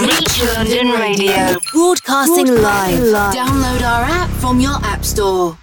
Reach London Radio. Broadcasting live. Download our app from your app store.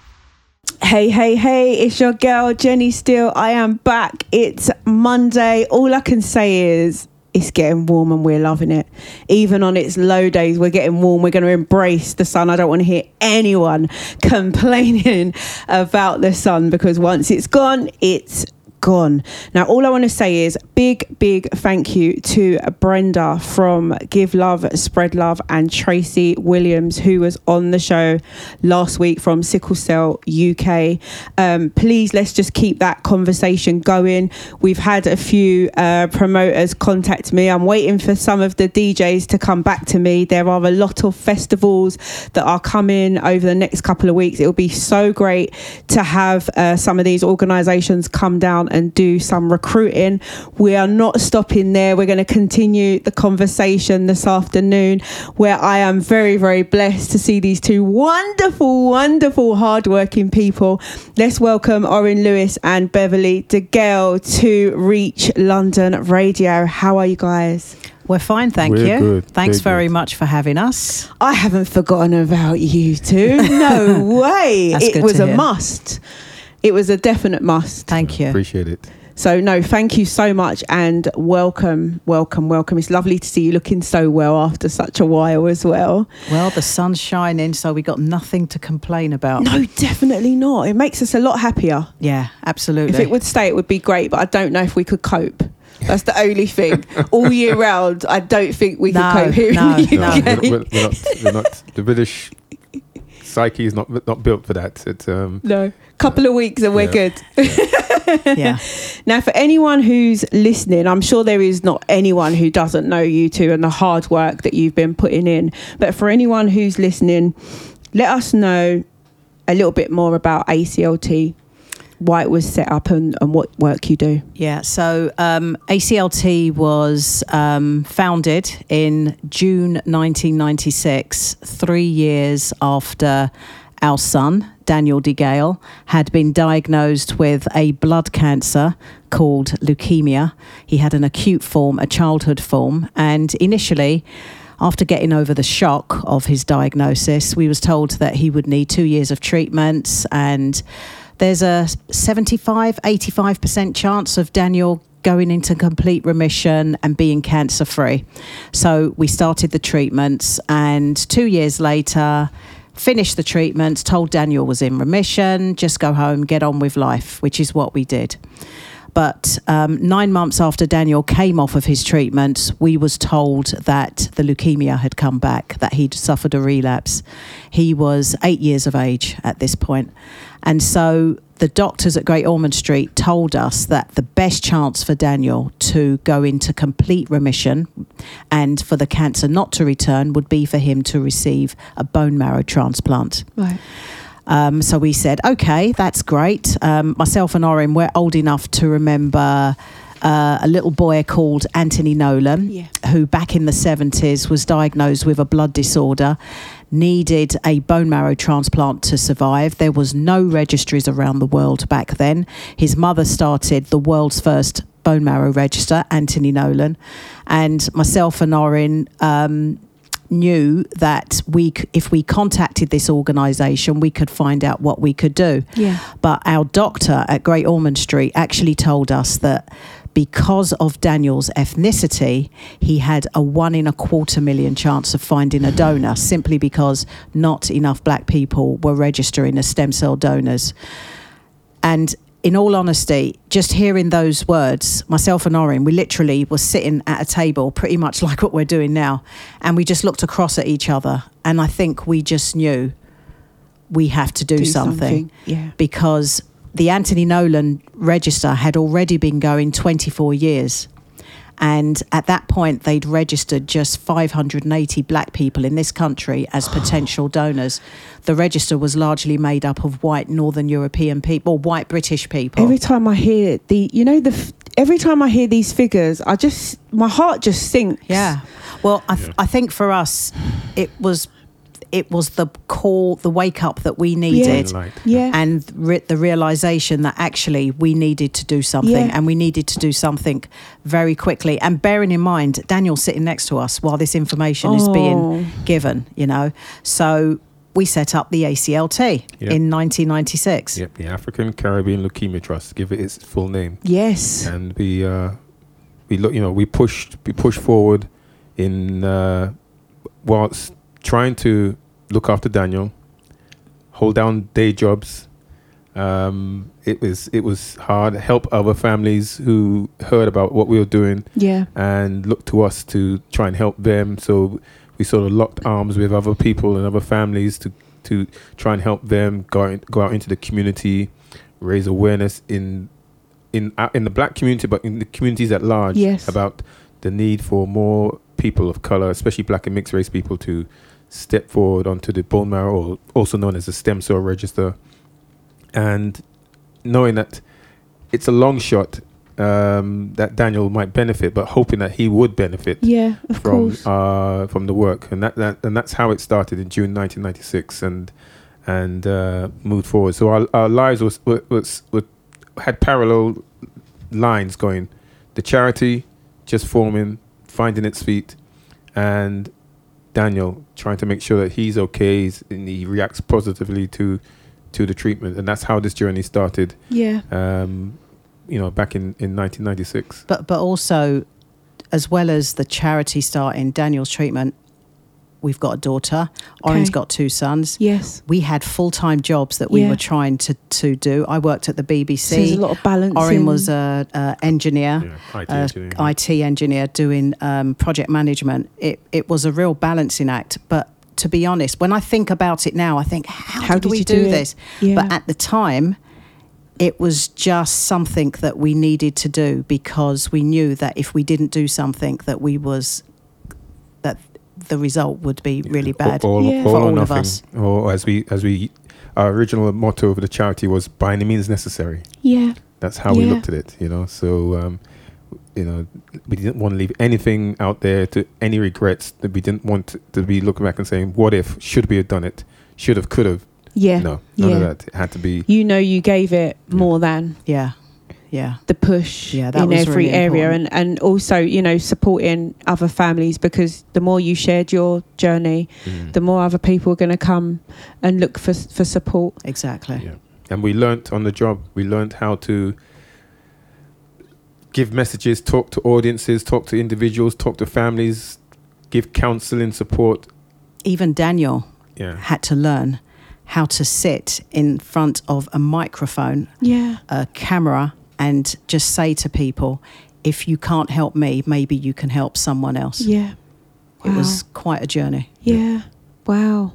Hey, hey, hey, it's your girl Jenni Steele. I am back. It's Monday. All I can say is it's getting warm and we're loving it. Even on its low days, we're getting warm. We're going to embrace the sun. I don't want to hear anyone complaining about the sun because once it's gone, it's gone. Now, all I want to say is big, big thank you to Brenda from Give Love, Spread Love, and Tracy Williams, who was on the show last week from Sickle Cell UK. Um, please, let's just keep that conversation going. We've had a few uh, promoters contact me. I'm waiting for some of the DJs to come back to me. There are a lot of festivals that are coming over the next couple of weeks. It will be so great to have uh, some of these organizations come down and do some recruiting. We are not stopping there. We're going to continue the conversation this afternoon, where I am very, very blessed to see these two wonderful, wonderful, hardworking people. Let's welcome Orin Lewis and Beverley DeGale to Reach London Radio. How are you guys? We're fine, thank We're you. good, Thanks very very good. much for having us. I haven't forgotten about you two. No way. That's it good was to a hear. must. It was a definite must. Thank you. Appreciate it. So no, thank you so much and welcome, welcome, welcome. It's lovely to see you looking so well after such a while as well. Well, the sun's shining, so we got nothing to complain about. No, definitely not. It makes us a lot happier. Yeah, absolutely. If it would stay, it would be great, but I don't know if we could cope. That's the only thing. All year round, I don't think we No, could cope here no, in the no. UK. we're, we're, we're not, we're not. The British psyche is not not built for that. It's um. No, couple of weeks and we're Yeah. good. yeah. Now, for anyone who's listening, I'm sure there is not anyone who doesn't know you two and the hard work that you've been putting in. But for anyone who's listening, let us know a little bit more about ACLT, why it was set up, and, and what work you do. Yeah, so um, ACLT was um, founded in June 1996, three years after our son, Daniel DeGale, had been diagnosed with a blood cancer called leukemia. He had an acute form, a childhood form, and initially, after getting over the shock of his diagnosis, we was told that he would need two years of treatments and there's a 75 85% chance of Daniel going into complete remission and being cancer free. So we started the treatments and 2 years later finished the treatments, told Daniel was in remission, just go home, get on with life, which is what we did. But um, nine months after Daniel came off of his treatment, we was told that the leukemia had come back, that he'd suffered a relapse. He was eight years of age at this point. And so the doctors at Great Ormond Street told us that the best chance for Daniel to go into complete remission and for the cancer not to return would be for him to receive a bone marrow transplant. Right. Um, so we said, okay, that's great. Um, myself and Orin, we're old enough to remember uh, a little boy called Anthony Nolan, Yeah. who back in the 70s was diagnosed with a blood disorder, needed a bone marrow transplant to survive. There was no registries around the world back then. His mother started the world's first bone marrow register, Anthony Nolan, and myself and Orin. Um, knew that we if we contacted this organization we could find out what we could do Yeah. but our doctor at Great Ormond Street actually told us that because of Daniel's ethnicity, he had a one in a quarter million chance of finding a donor simply because not enough black people were registering as stem cell donors. And in all honesty, just hearing those words, myself and Orin, we literally were sitting at a table, pretty much like what we're doing now, and we just looked across at each other. And I think we just knew we have to do, Do something, something, yeah. because the Anthony Nolan register had already been going 24 years. And at that point, they'd registered just 580 black people in this country as potential donors. The register was largely made up of white Northern European people, white British people. Every time I hear the, you know, the every time I hear these figures, I just my heart just sinks. Yeah. Well, I, th- I think for us, it was it was the call, the wake up that we needed. Light. Yeah. And re- the realization that actually we needed to do something Yeah. and we needed to do something very quickly. And bearing in mind, Daniel's sitting next to us while this information is Oh. being given, you know. So we set up the ACLT Yep. in 1996. Yep, the African Caribbean Leukemia Trust, give it its full name. yes. and we uh, we look, you know, we pushed we pushed forward in uh, whilst trying to look after Daniel, hold down day jobs. Um, it was it was hard. Help other families who heard about what we were doing Yeah. and looked to us to try and help them. So we sort of locked arms with other people and other families to to try and help them go out, go out into the community, raise awareness in in uh, in the black community, but in the communities at large Yes. about the need for more people of color, especially black and mixed race people, to step forward onto the bone marrow, or also known as the stem cell register, and knowing that it's a long shot um, that Daniel might benefit, but hoping that he would benefit Yeah. Of from course. uh, from the work, and that, that and that's how it started in June 1996, and and uh, moved forward. So our, our lives was, was was was had parallel lines going. The charity just forming, finding its feet, and Daniel trying to make sure that he's okay he's, and he reacts positively to to the treatment, and that's how this journey started. yeah. Um, you know, back in, in 1996. But but also, as well as the charity starting Daniel's treatment, we've got a daughter. Orin's Okay. got two sons. Yes. We had full time jobs that we Yeah. were trying to to do. I worked at the BBC. So there's a lot of balance. Orin was a, a engineer. Yeah, IT uh, engineering. IT engineer doing um, project management. It it was a real balancing act. But to be honest, when I think about it now, I think how, How did, did we you do, do this? Yeah. But at the time, it was just something that we needed to do because we knew that if we didn't do something, that we was that the result would be really bad All, Yeah. all for or all of nothing. us. Or as we as we our original motto of the charity was by any means necessary. Yeah. That's how we looked at it, you know. So um, you know, we didn't want to leave anything out there to any regrets. That we didn't want to be looking back and saying, "What if? Should we have done it? Should have? Could have?" Yeah. No, none of that. It had to be. You know, you gave it Yeah. more than Yeah, yeah, the push Yeah, that in was every really area, important. and and also you know supporting other families because the more you shared your journey, Mm. the more other people are going to come and look for for support. exactly. Yeah. And we learnt on the job. We learnt how to give messages, talk to audiences, talk to individuals, talk to families, give counseling support. Even Daniel Yeah. had to learn how to sit in front of a microphone, Yeah. a camera, and just say to people, if you can't help me, maybe you can help someone else. Yeah. It was quite a journey. Yeah. Wow.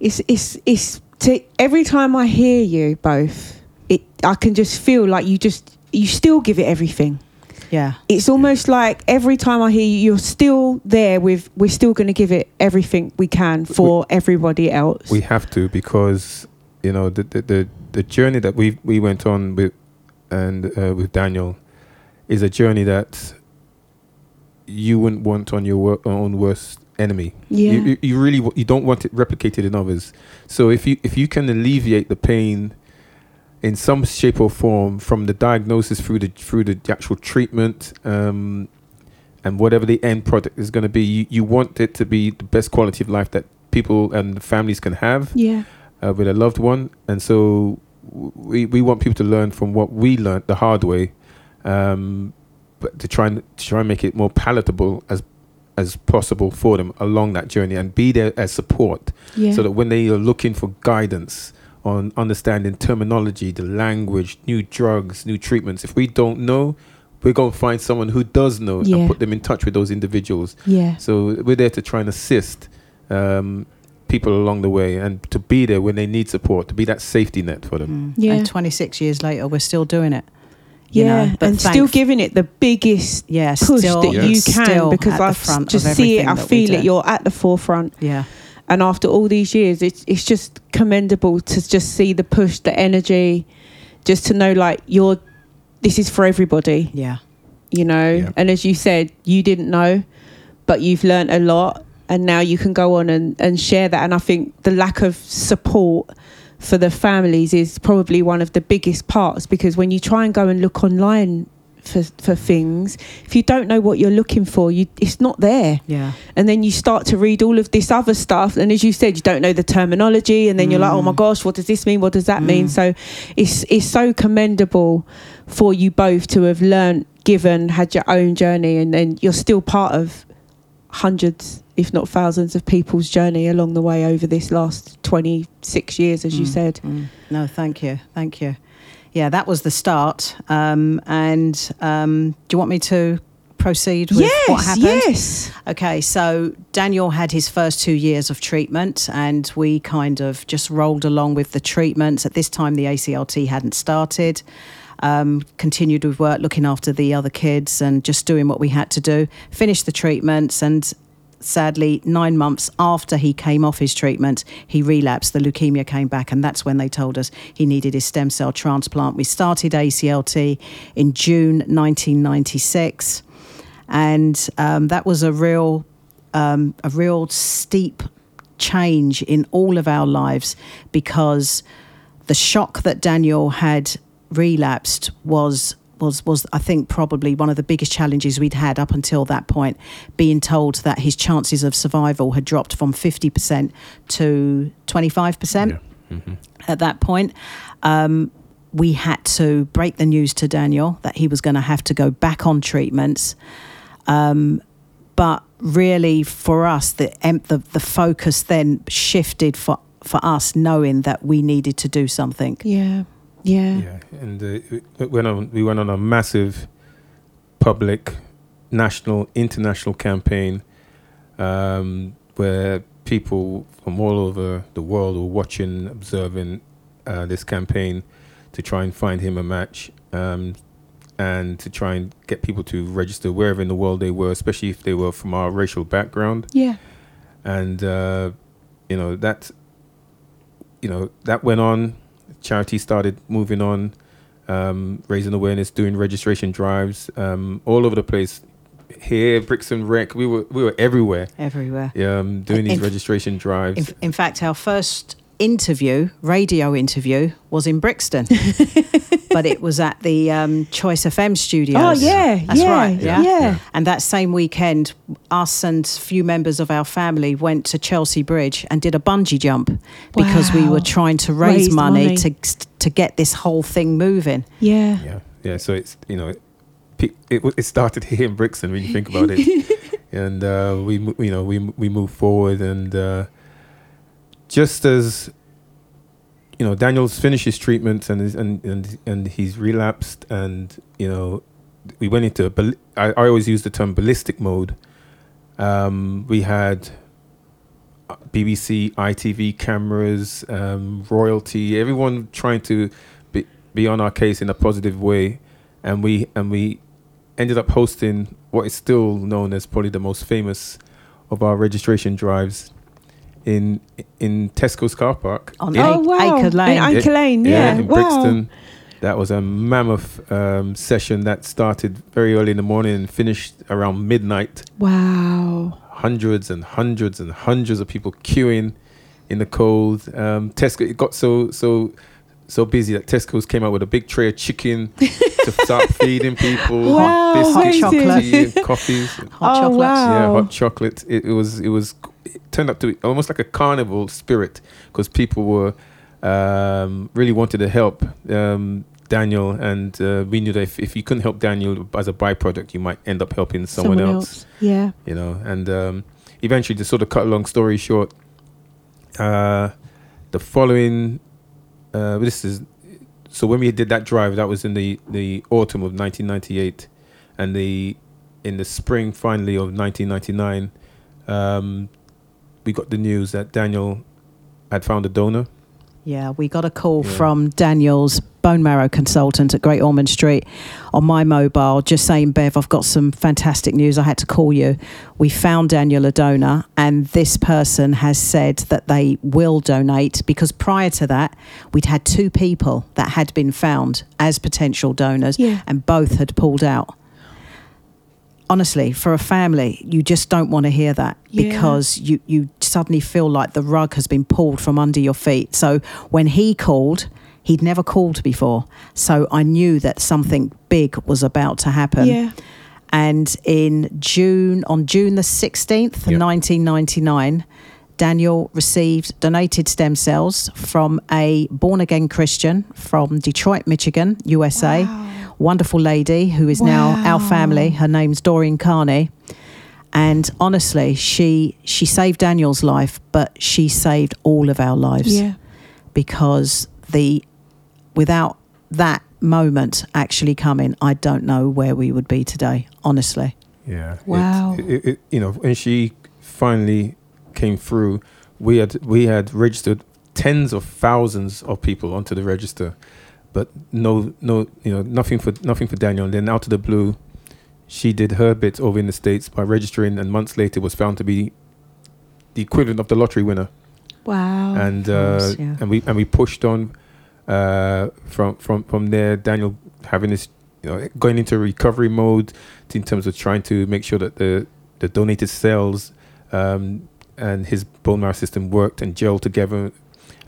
It's it's it's to every time I hear you both, it I can just feel like you just you still give it everything. Yeah. It's almost like every time I hear you, you're still there with we're still going to give it everything we can for everybody else. We have to because you know the the the, the journey that we we went on with and uh, with Daniel is a journey that you wouldn't want on your wor- own worst enemy. yeah. You, you, you really w- you don't want it replicated in others. So if you if you can alleviate the pain in some shape or form from the diagnosis through the through the actual treatment um, and whatever the end product is going to be, you, you want it to be the best quality of life that people and families can have yeah. Uh, with a loved one. And so we we want people to learn from what we learned the hard way, um, but to try and to try and make it more palatable as as possible for them along that journey and be there as support Yeah. so that when they are looking for guidance on understanding terminology, the language, new drugs, new treatments, if we don't know, we're going to find someone who does know Yeah. and put them in touch with those individuals. yeah. So we're there to try and assist um, people along the way and to be there when they need support, to be that safety net for them. Mm. Yeah. And 26 years later, we're still doing it. you Yeah, know, but and still giving it the biggest Yeah, push still, that you still can because I the front just see it, I feel it. You're at the forefront, Yeah, and after all these years, it's it's just commendable to just see the push, the energy, just to know like you're. This is for everybody, yeah, you know. Yeah. And as you said, you didn't know, but you've learnt a lot, and now you can go on and, and share that. And I think the lack of support for the families is probably one of the biggest parts because when you try and go and look online for, for things, if you don't know what you're looking for, you it's not there. Yeah. And then you start to read all of this other stuff, and as you said, you don't know the terminology, and then you're like, oh my mm. gosh, what does this mean? What does that mean? Mm. So it's it's so commendable for you both to have learned, given, had your own journey, and then you're still part of hundreds, if not thousands, of people's journey along the way over this last 26 years, as you said. Mm. No, thank you, thank you. Yeah, that was the start. Um, and um, do you want me to proceed with Yes, what happened? yes. Okay, so Daniel had his first two years of treatment, and we kind of just rolled along with the treatments. At this time, the ACLT hadn't started. Um, continued with work, looking after the other kids, and just doing what we had to do. Finished the treatments, and sadly, nine months after he came off his treatment, he relapsed. The leukemia came back, and that's when they told us he needed his stem cell transplant. We started ACLT in June 1996 and um, that was a real um, a real steep change in all of our lives because the shock that Daniel had relapsed was was was I think probably one of the biggest challenges we'd had up until that point being told that his chances of survival had dropped from 50% to 25% at that point. Um, we had to break the news to Daniel that he was going to have to go back on treatments. Um, but really for us the, em- the the focus then shifted for for us knowing that we needed to do something. Yeah, yeah, Yeah, and uh, it went on. We went on a massive public, national, international campaign um, where people from all over the world were watching, observing uh, this campaign to try and find him a match um, and to try and get people to register wherever in the world they were, especially if they were from our racial background yeah. and uh, you know that you know that went on charity started moving on um, raising awareness doing registration drives um, all over the place. Here brixton rec we were we were everywhere. Everywhere. Um, doing these In- registration drives. In, in fact, our first interview, radio interview, was in Brixton, but it was at the um, Choice FM studios. Oh, yeah, that's yeah, right. Yeah? yeah. And that same weekend, us and a few members of our family went to Chelsea Bridge and did a bungee jump because we were trying to raise, Raise money, money. to to get this whole thing moving. Yeah. yeah yeah so it's you know it, it, it started here in brixton when you think about it and uh, we you know we we move forward and uh, just as you know Daniel's finished his treatment and and and and he's relapsed and you know we went into I, I always use the term ballistic mode. Um, we had uh, BBC ITV cameras um, royalty everyone trying to be, be on our case in a positive way. And we and we ended up hosting what is still known as probably the most famous of our registration drives in in Tesco's car park. On in, Ac- oh wow. Acre Lane. In Acre Lane, yeah. in wow. Brixton. That was a mammoth um, session that started very early in the morning and finished around midnight. Wow. Hundreds and hundreds and hundreds of people queuing in the cold. Um, Tesco it got so so so busy that Tesco's came out with a big tray of chicken to start feeding people, Wow, biscuits, Hot chocolate. tea, and coffees. Hot Oh, chocolates. wow. Yeah, hot chocolate. It, it was it was it turned up to be almost like a carnival spirit because people were um, really wanted to help um, Daniel, and uh, we knew that if, if you couldn't help Daniel as a byproduct, you might end up helping someone, else, Yeah. You know, and um, eventually, to sort of cut a long story short, uh, the following uh, this is so when we did that drive, that was in the the autumn of 1998, and the in the spring finally of 1999, um, we got the news that Daniel had found a donor. Yeah, we got a call Yeah. from Daniel's bone marrow consultant at Great Ormond Street on my mobile, just saying, Bev, I've got some fantastic news. I had to call you. We found Daniel a donor, and this person has said that they will donate because prior to that, we'd had two people that had been found as potential donors, Yeah. and both had pulled out. Honestly, for a family, you just don't want to hear that Yeah. because you, you suddenly feel like the rug has been pulled from under your feet. So when he called, he'd never called before. So I knew that something big was about to happen. Yeah. And in June, on June the 16th, Yeah. 1999, Daniel received donated stem cells from a born again Christian from Detroit, Michigan, USA. Wonderful lady who is now our family. Her name's Doreen Carney. And honestly, she she saved Daniel's life, but she saved all of our lives Yeah. because the without that moment actually coming, I don't know where we would be today. Honestly, Yeah. it- Wow. It, it, you know, when she finally came through, we had we had registered tens of thousands of people onto the register, but no, no, you know, nothing for nothing for Daniel. And then out of the blue, she did her bit over in the states by registering, and months later was found to be the equivalent of the lottery winner. Wow. and uh, course, yeah. and we and we pushed on uh, from from from there. Daniel having this, you know, going into recovery mode in terms of trying to make sure that the the donated cells um, and his bone marrow system worked and gelled together,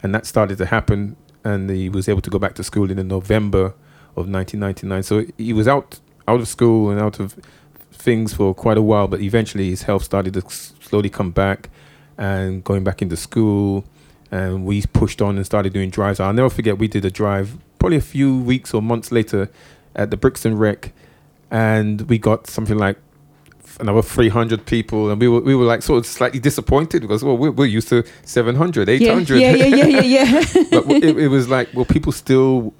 and that started to happen. And he was able to go back to school in November of 1999. So he was out out of school and out of things for quite a while, but eventually his health started to slowly come back and going back into school. And we pushed on and started doing drives. I'll never forget we did a drive probably a few weeks or months later at the Brixton Rec, and we got something like another 300 people, and we were we were like sort of slightly disappointed because well we're, we're used to 700, yeah, 800. yeah, yeah, yeah, yeah, yeah. but it, it was like well people still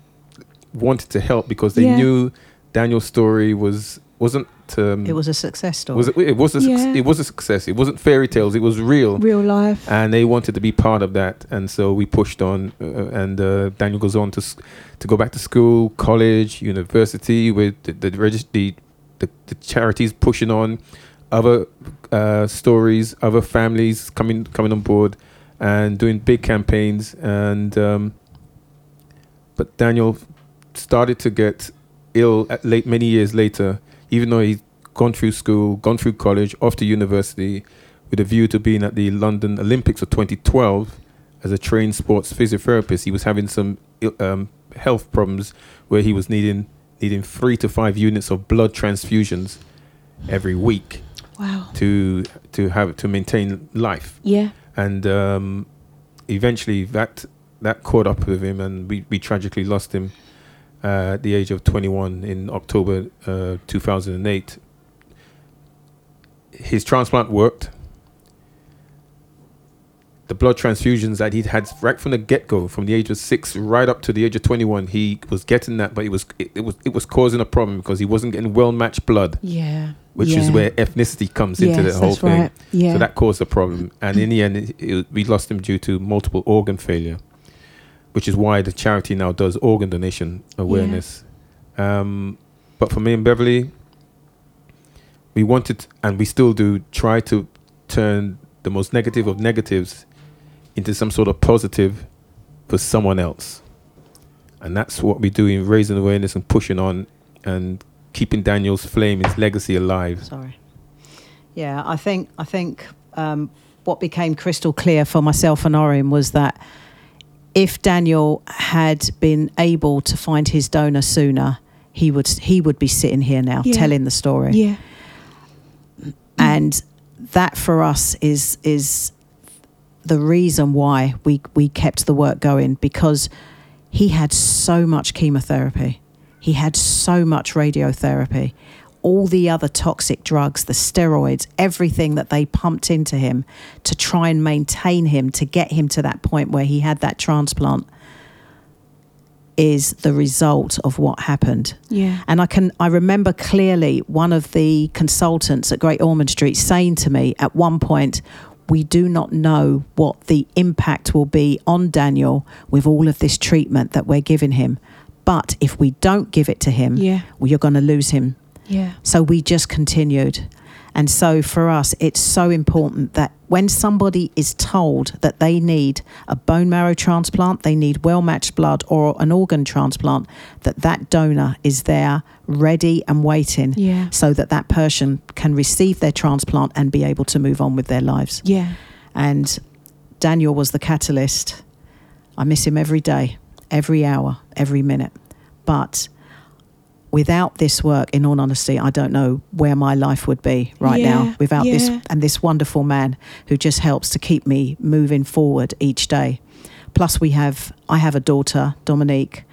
wanted to help because they Yeah. knew Daniel's story was wasn't um, it was a success story. was it, it was a suc- Yeah. it was a success. It wasn't fairy tales. It was real, Real life. and they wanted to be part of that. And so we pushed on. Uh, and uh, Daniel goes on to s- to go back to school, college, university, with the the, regis- the, the, the charities pushing on, other uh, stories, other families coming coming on board, and doing big campaigns. And um, but Daniel started to get ill at late many years later, even though he'd gone through school, gone through college, off to university, with a view to being at the London Olympics of 2012 as a trained sports physiotherapist. He was having some um, health problems where he was needing needing three to five units of blood transfusions every week Wow. to to have to maintain life Yeah. and um, eventually that that caught up with him, and we, we tragically lost him uh, at the age of 21 in October uh, 2008. His transplant worked. The blood transfusions that he'd had right from the get go, from the age of six right up to the age of 21, he was getting that, but it was it, it was it was causing a problem because he wasn't getting well matched blood, Yeah. which is where ethnicity comes into the whole that's thing. right. Yeah. So that caused a problem. And in the end, it, it, we lost him due to multiple organ failure, which is why the charity now does organ donation awareness. yeah. Um, but for me and Beverley, we wanted, and we still do, try to turn the most negative of negatives into some sort of positive for someone else. And that's what we do in raising awareness and pushing on and keeping Daniel's flame, his legacy alive. Sorry. Yeah, I think I think um, what became crystal clear for myself and Orin was that if Daniel had been able to find his donor sooner, he would he would be sitting here now Yeah. telling the story. Yeah. and that for us is is the reason why we we kept the work going because he had so much chemotherapy. He had so much radiotherapy. All the other toxic drugs the steroids everything that they pumped into him to try and maintain him to get him to that point where he had that transplant is the result of what happened. Yeah. and I can I remember clearly one of the consultants at Great Ormond Street saying to me at one point, we do not know what the impact will be on Daniel with all of this treatment that we're giving him. But if we don't give it to him, Yeah. well, you're going to lose him. Yeah. So we just continued. And so for us, it's so important that when somebody is told that they need a bone marrow transplant, they need well matched blood or an organ transplant, that that donor is there ready and waiting Yeah. so that that person can receive their transplant and be able to move on with their lives. Yeah. And Daniel was the catalyst. I miss him every day, every hour, every minute. But without this work, in all honesty, I don't know where my life would be right Yeah, now without this and this wonderful man who just helps to keep me moving forward each day. Plus, we have I have a daughter, Dominique,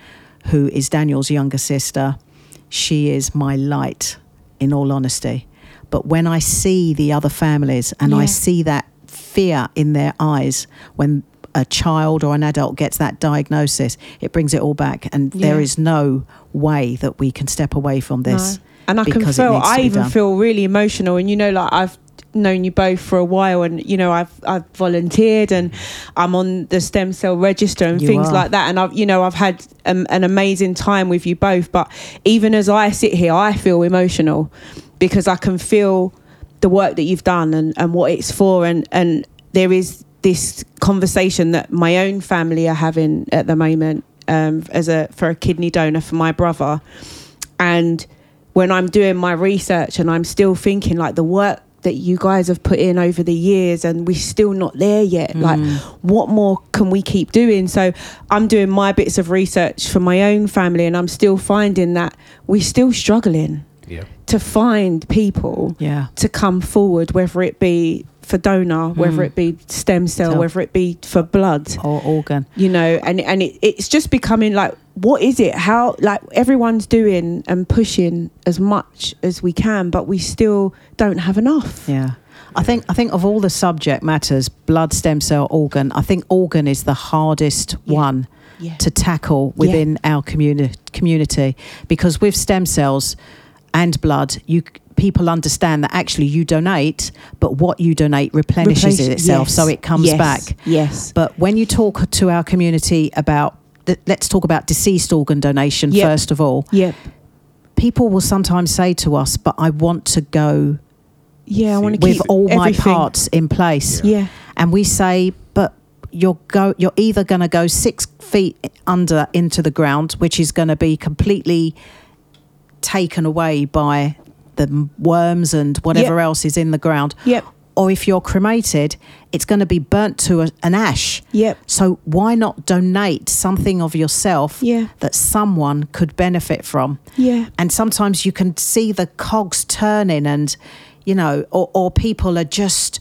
who is Daniel's younger sister. She is my light, in all honesty. But when I see the other families and I see that fear in their eyes when a child or an adult gets that diagnosis, it brings it all back. And there Yeah. is no way that we can step away from this. No. And I can feel, I even done. feel really emotional. And you know, like I've known you both for a while, and you know, I've I've volunteered and I'm on the stem cell register and You things are. like that. And I've, you know, I've had um, an amazing time with you both. But even as I sit here, I feel emotional because I can feel the work that you've done and, and what it's for. And and there is this conversation that my own family are having at the moment um, as a for a kidney donor for my brother and when I'm doing my research and I'm still thinking like the work that you guys have put in over the years and we're still not there yet like what more can we keep doing so I'm doing my bits of research for my own family and I'm still finding that we're still struggling Yeah. to find people Yeah. to come forward whether it be for donor whether Mm. it be stem cell So- whether it be for blood Or organ. you know and and it, it's just becoming like what is it? How like everyone's doing and pushing as much as we can but we still don't have enough. Yeah. I think I think of all the subject matters, blood, stem cell, organ, I think organ is the hardest Yeah. one yeah. to tackle within our communi- community. Because with stem cells and blood, you people understand that actually you donate, but what you donate replenishes Replace- itself, yes, so it comes yes, back. yes. But when you talk to our community about th- let's talk about deceased organ donation Yep. first of all. yeah People will sometimes say to us, "But I want to go yeah i want to with keep all my parts in place." yeah and we say, but you're go you're either going to go six feet under into the ground, which is going to be completely taken away by the worms and whatever Yep. else is in the ground, yep or if you're cremated, it's going to be burnt to a, an ash. yep So why not donate something of yourself Yeah. that someone could benefit from? yeah and sometimes you can see the cogs turning and you know or, or people are just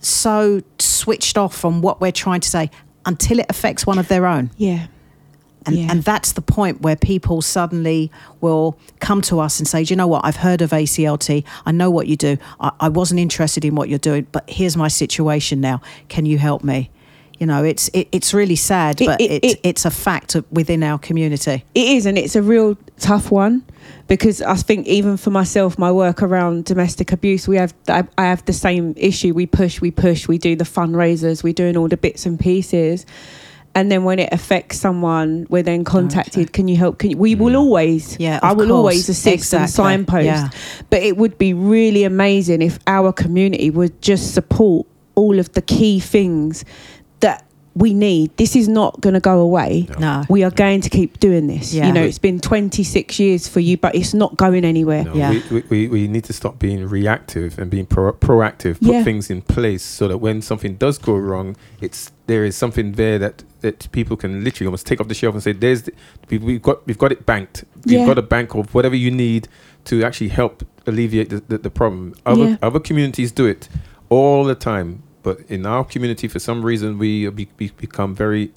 so switched off from what we're trying to say until it affects one of their own yeah and, Yeah. and that's the point where people suddenly will come to us and say do you know what? I've heard of aclt i know what you do. I, I wasn't interested in what you're doing but here's my situation now. Can you help me? You know it's it, it's really sad but it- it's it- it's a fact within our community. It is, and it's a real tough one because I think even for myself, my work around domestic abuse, we have I I have the same issue. We push, we push, we do the fundraisers, we're doing all the bits and pieces, and then when it affects someone, we're then contacted. Can you help? Can you, we will always, Yeah, I will course. always assist and signpost. Yeah. But it would be really amazing if our community would just support all of the key things that we need. This is not going to go away no we are going to keep doing this. Yeah. You know, it's been 26 years for you, but it's not going anywhere. No, Yeah. we, we, we, we need to stop being reactive and being pro- proactive. Put Yeah. things in place so that when something does go wrong, it's there is something there that, that people can literally almost take off the shelf and say, "There's the, we, we've got we've got it banked. We've Yeah. got a bank of whatever you need to actually help alleviate the, the, the problem." Other Yeah. other communities do it all the time, but in our community, for some reason, we, we become very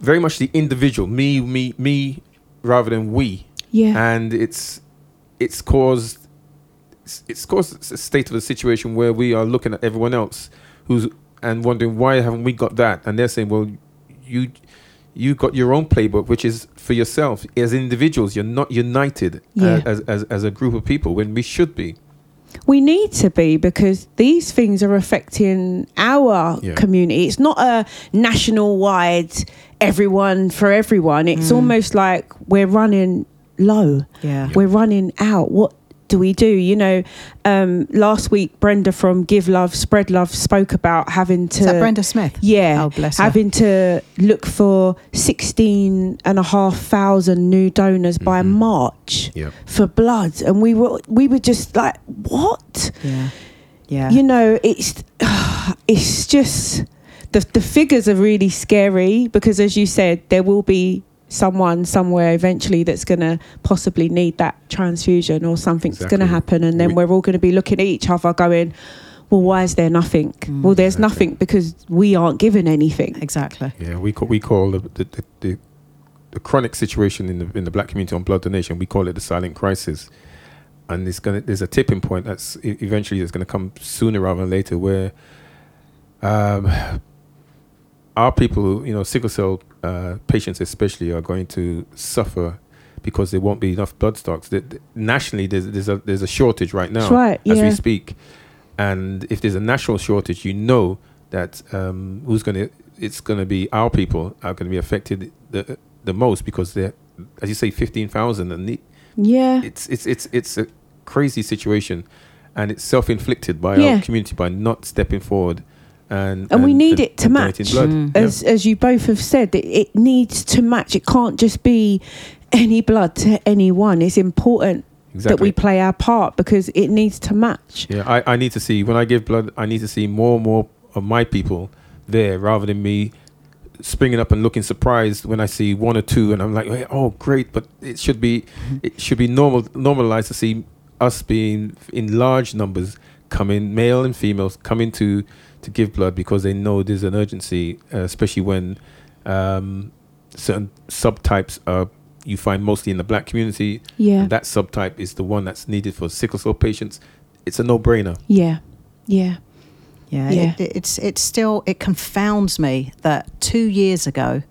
very much the individual, me, me, me, rather than we Yeah. and it's it's caused it's- it's caused a state of a situation where we are looking at everyone else who's and wondering why haven't we got that and they're saying well you you got your own playbook which is for yourself as individuals you're not united uh, Yeah. as, as as a group of people when we should be we need to be because these things are affecting our Yeah. community. It's not a national wide, everyone for everyone. It's almost like we're running low. yeah We're running out. What do we do? You know, um, last week Brenda from Give Love, Spread Love spoke about having to Is that Brenda Smith? yeah, Oh, bless her. having to look for 16 and a half thousand new donors by March Yeah. for blood. And we were, we were just like, what? Yeah. Yeah. You know, it's, it's just, the, the figures are really scary because as you said, there will be someone somewhere eventually that's going to possibly need that transfusion or something's going to happen. And then We- we're all going to be looking at each other going, well, why is there nothing? Mm. well, there's Exactly. nothing because we aren't given anything. exactly. Yeah, we call we call the the, the, the, the chronic situation in the in the black community on blood donation. We call it the silent crisis, and it's gonna there's a tipping point that's eventually it's gonna come sooner rather than later where, um, our people, you know, sickle cell uh, patients especially, are going to suffer because there won't be enough blood stocks. The, the- nationally, there's there's a there's a shortage right now right, as we speak, and if there's a national shortage, you know that um, who's going to it's going to be our people are going to be affected the the most because they're as you say fifteen thousand and the, Yeah. it's it's it's it's a crazy situation, and it's self inflicted by Yeah. our community by not stepping forward. And, And we need it to match. blood. Mm. Yeah. As as you both have said, it, it needs to match. It can't just be any blood to anyone. It's important that we play our part because it needs to match. Yeah, I, I need to see when I give blood. I need to see more and more of my people there rather than me springing up and looking surprised when I see one or two, and I'm like, "Hey, oh, great! But it should be, it should be normal, normalized to see us being in large numbers coming, male and females, coming to to give blood because they know there's an urgency, uh, especially when um, certain subtypes are you find mostly in the black community. Yeah. And that subtype is the one that's needed for sickle cell patients. It's a no-brainer. Yeah. Yeah. Yeah, Yeah. It, it's it's still it confounds me that two years ago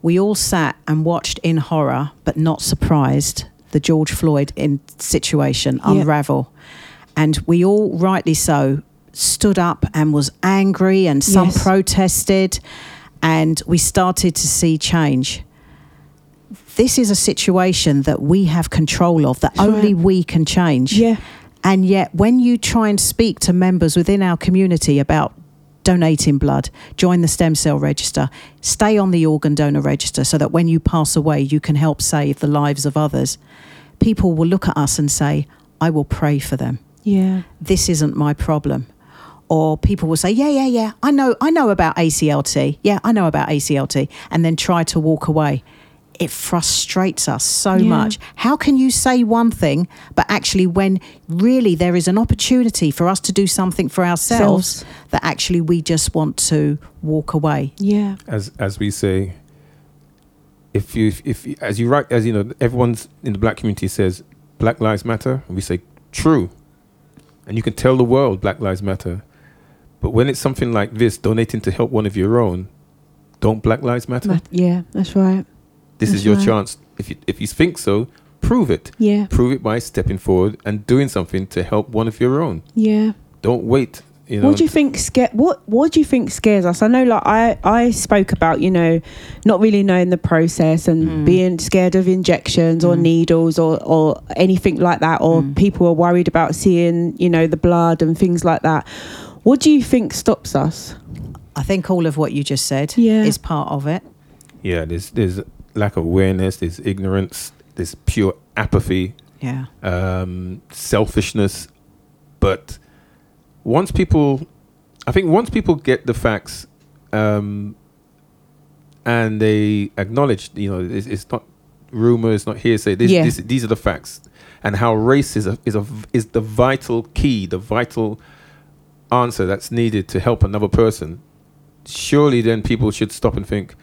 we all sat and watched in horror, but not surprised, the George Floyd in situation Yeah. unravel, and we all rightly so stood up and was angry, and some Yes. protested, and we started to see change. This is a situation that we have control of, that That's only right. we can change. Yeah. And yet, when you try and speak to members within our community about donating blood, join the stem cell register, stay on the organ donor register so that when you pass away, you can help save the lives of others, people will look at us and say, I will pray for them. Yeah. This isn't my problem. Or people will say, Yeah, yeah, yeah, I know, I know about ACLT. Yeah, I know about ACLT. And then try to walk away. It frustrates us so Yeah. much. How can you say one thing, but actually, when really there is an opportunity for us to do something for ourselves, Selves. that actually we just want to walk away? Yeah. as as we say if you if you, as you write as you know everyone's in the black community says black lives matter and we say true and you can tell the world black lives matter but when it's something like this donating to help one of your own don't black lives matter Ma- Yeah. That's right. this that's is your right. chance if you if you think so prove it Yeah. prove it by stepping forward and doing something to help one of your own Yeah. don't wait you know what do you think scare what what do you think scares us? I know like I I spoke about, you know, not really knowing the process and Mm. being scared of injections or Mm. needles or or anything like that or Mm. people are worried about seeing, you know, the blood and things like that. What do you think stops us? I think all of what you just said Yeah. is part of it. yeah there's there's lack of awareness there's ignorance there's pure apathy Yeah. um, selfishness. But once people, I think once people get the facts um, and they acknowledge, you know, it's, it's not rumor, it's not hearsay. This, Yeah. this, these are the facts, and how race is a, is a is the vital key, the vital answer that's needed to help another person. Surely, then people should stop and think,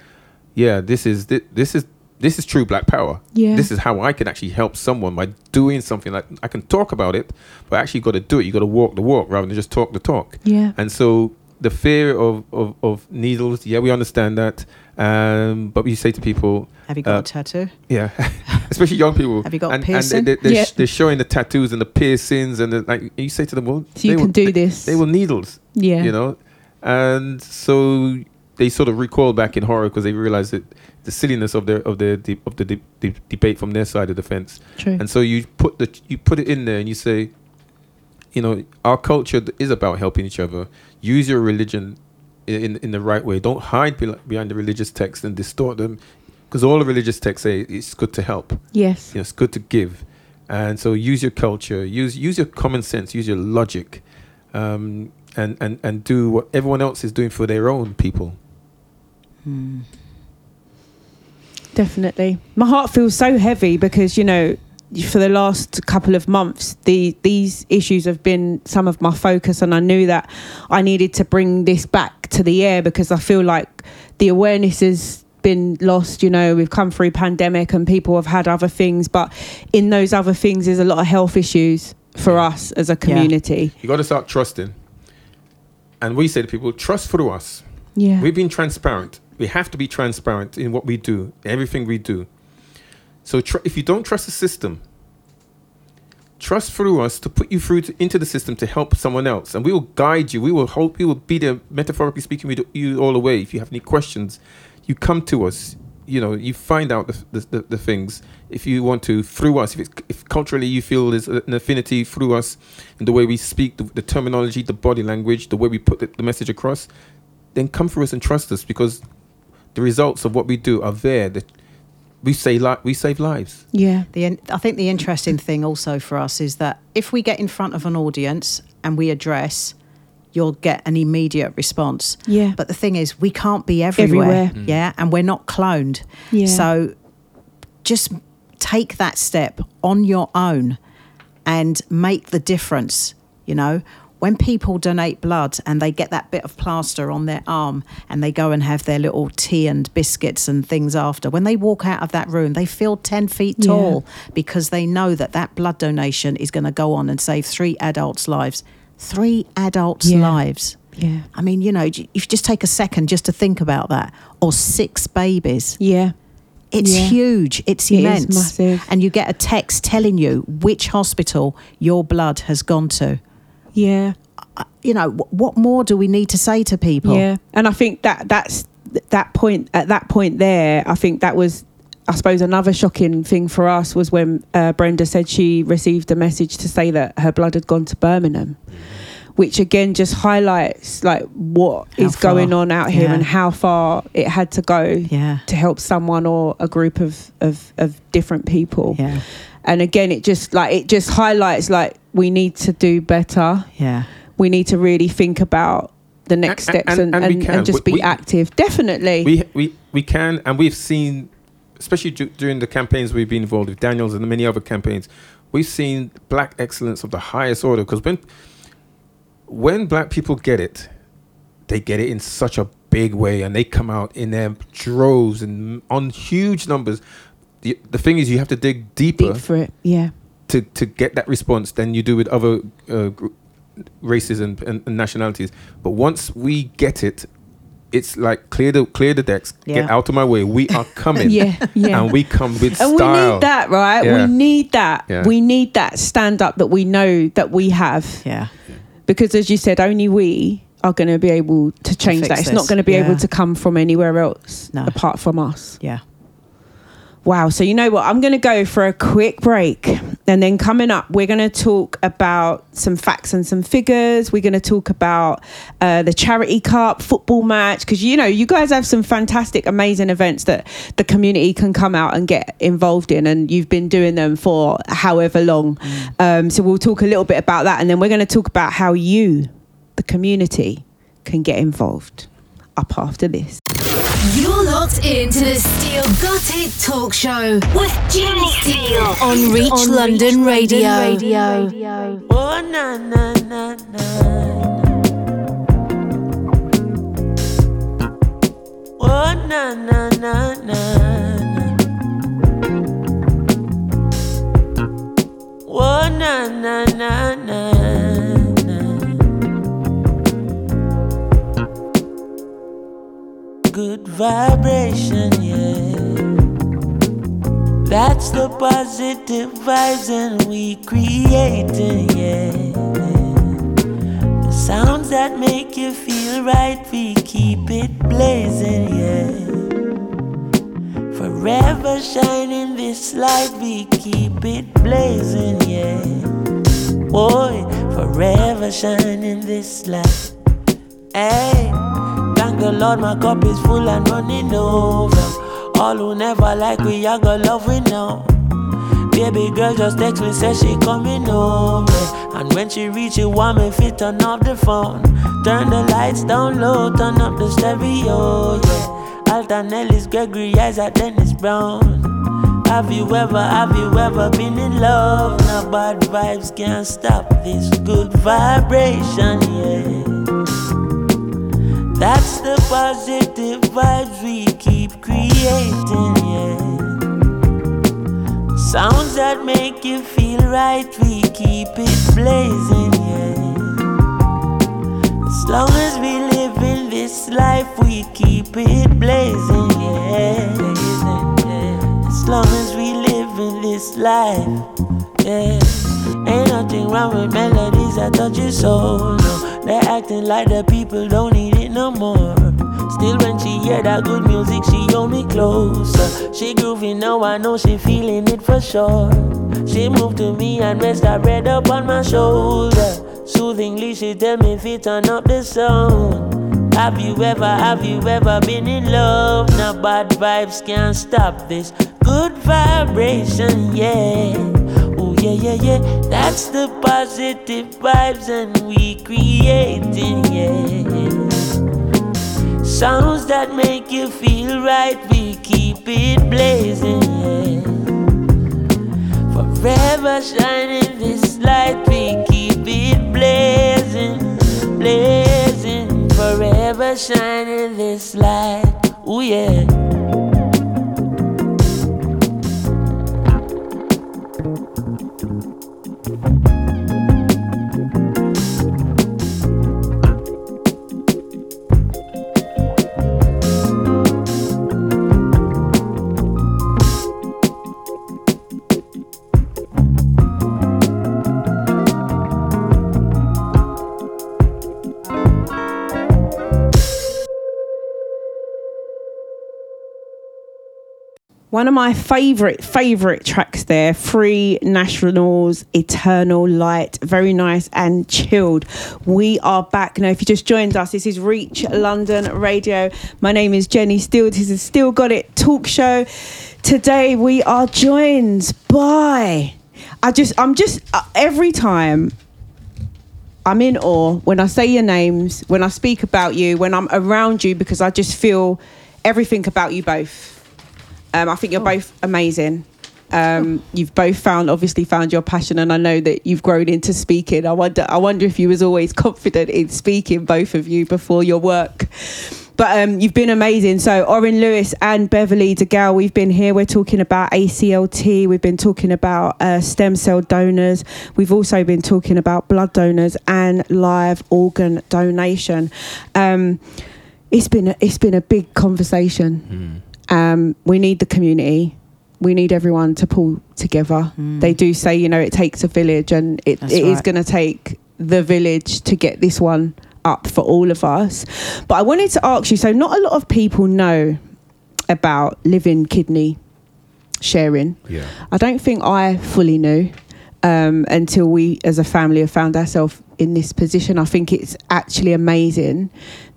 yeah, this is thi- this is this is true black power Yeah. this is how I can actually help someone by doing something like I can talk about it, but I actually got to do it. You got to walk the walk rather than just talk the talk. yeah. And so the fear of, of, of needles, yeah, we understand that. Um, but we say to people, Have you got Uh, a tattoo? yeah, especially young people. Have you got and, piercing? And they, they, Yeah. are they're showing the tattoos and the piercings, and the, like you say to them, well, So you can were, do they, this. They were needles, yeah. you know, and so they sort of recoil back in horror because they realize that the silliness of their of the de- of the de- de- debate from their side of the fence. True. And so you put the you put it in there and you say, you know, our culture is about helping each other. Use your religion i- in in the right way. Don't hide be- behind the religious text and distort them, because all the religious texts say it's good to help. yes. You know, it's good to give, and so use your culture, use use your common sense, use your logic, um, and and and do what everyone else is doing for their own people. Definitely. My heart feels so heavy because, you know, for the last couple of months, the these issues have been some of my focus, and I knew that I needed to bring this back to the air because I feel like the awareness has been lost. You know, we've come through pandemic, and people have had other things, but in those other things, there's a lot of health issues for us as a community. You got to start trusting. And we say to people, trust through us. Yeah, We've been transparent. We have to be transparent in what we do, everything we do. So tr- if you don't trust the system, trust through us to put you through to, into the system to help someone else, and we will guide you. We will hope. We will be there, metaphorically speaking, with you all the way. If you have any questions, you come to us. You know, you find out the, the, the, the things. If you want to, through us, if, if culturally you feel there's an affinity through us in the way we speak, the, the terminology, the body language, the way we put the, the message across, then come through us and trust us because the results of what we do are there. That we say li- we save lives. yeah, The in- I think the interesting thing also for us is that if we get in front of an audience and we address, you'll get an immediate response. Yeah. But the thing is, we can't be everywhere. Everywhere. Mm. Yeah. And we're not cloned. Yeah. So just take that step on your own and make the difference. You know, when people donate blood and they get that bit of plaster on their arm and they go and have their little tea and biscuits and things after, when they walk out of that room, they feel 10 feet Yeah. tall because they know that that blood donation is going to go on and save three adults' lives. Three adults' Yeah. lives. yeah, I mean, you know, if you just take a second just to think about that, or six babies. yeah. It's Yeah. huge. It's It immense. massive. And you get a text telling you which hospital your blood has gone to. Yeah. You know, what more do we need to say to people? Yeah, and I think that that's that point at that point there. I think that was, I suppose, another shocking thing for us was when uh, Brenda said she received a message to say that her blood had gone to Birmingham, which again just highlights like what How is going on out here Yeah. and how far it had to go Yeah. to help someone or a group of of, of different people. Yeah. And again, it just like it just highlights like we need to do better Yeah. we need to really think about the next And- steps and- and, and and, and, just We- be we- active. Definitely. We we we can, and we've seen, especially du- during the campaigns we've been involved with, Daniels and many other campaigns, we've seen black excellence of the highest order. Because when when black people get it, they get it in such a big way, and they come out in their droves and on huge numbers. The, the thing is, you have to dig deeper Deep for it. Yeah. To, to get that response than you do with other uh, gr- races and, and, and nationalities. But once we get it, it's like clear the clear the decks, get out of my way. We are coming, Yeah. Yeah. and we come with and style. we need that, right? Yeah. We need that. Yeah. We need that stand up that we know that we have. Yeah. Because as you said, only we are going to be able to change fix that. It's this. not going to be Yeah. able to come from anywhere else No. apart from us. Yeah. Wow. So, you know what? I'm going to go for a quick break. And then coming up, we're going to talk about some facts and some figures. We're going to talk about uh, the Charity Cup football match. Because, you know, you guys have some fantastic, amazing events that the community can come out and get involved in. And you've been doing them for however long. Um, so, we'll talk a little bit about that. And then we're going to talk about how you, the community, can get involved up after this. You're locked into the Steele Got It Talk Show with Jenni Steele on Reach London Radio. Oh na na na na. Oh na na na na. Oh na na na na. Vibration, yeah. That's the positive vibes and we creating, yeah. The sounds that make you feel right, we keep it blazing, yeah. Forever shining this light, we keep it blazing, yeah. Boy, forever shining this light. Hey, the Lord, my cup is full and running over. All who never like we, I got love we know. Baby girl just text me, say she coming over. And when she reach it, want me fit turn off the phone. Turn the lights down low, turn up the stereo, yeah. Alton Ellis, Gregory Isaac, Dennis Brown. Have you ever, have you ever been in love? Now bad vibes can't stop this good vibration, yeah. That's the positive vibes we keep creating, yeah. Sounds that make you feel right, we keep it blazing, yeah. As long as we live in this life, we keep it blazing, yeah. As long as we live in this life, yeah. Ain't nothing wrong with melodies that touch your soul, no. They're acting like the people don't need no more. Still, when she hear that good music, she hold me closer. She groovy now, I know she feeling it for sure. She moved to me and rest her head up on my shoulder. Soothingly, she tell me if it turn up the sound. Have you ever, have you ever been in love? Now bad vibes can't stop this good vibration, yeah. Oh yeah, yeah, yeah. That's the positive vibes and we creating, yeah. Sounds that make you feel right, we keep it blazing. Forever shining this light, we keep it blazing, blazing. Forever shining this light, ooh yeah. One of my favourite, favourite tracks there, Free Nationals, Eternal Light. Very nice and chilled. We are back now. If you just joined us, this is Reach London Radio. My name is Jenni Steele. This is Steele Got It talk show. Today we are joined by. I just, I'm just, uh, every time I'm in awe when I say your names, when I speak about you, when I'm around you, because I just feel everything about you both. Um, I think you're both amazing. Um, you've both found, obviously, found your passion, and I know that you've grown into speaking. I wonder, I wonder if you was always confident in speaking, both of you, before your work. But um, you've been amazing. So, Orin Lewis and Beverley Degale, we've been here. We're talking about ACLT. We've been talking about uh, stem cell donors. We've also been talking about blood donors and live organ donation. Um, it's been a, it's been a big conversation. Um, we need the community. We need everyone to pull together. They do say, you know, it takes a village, and it, That's it is right. going to take the village to get this one up for all of us. But I wanted to ask you so, not a lot of people know about living kidney sharing. Yeah. I don't think I fully knew um, until we, as a family, have found ourselves in this position. I think it's actually amazing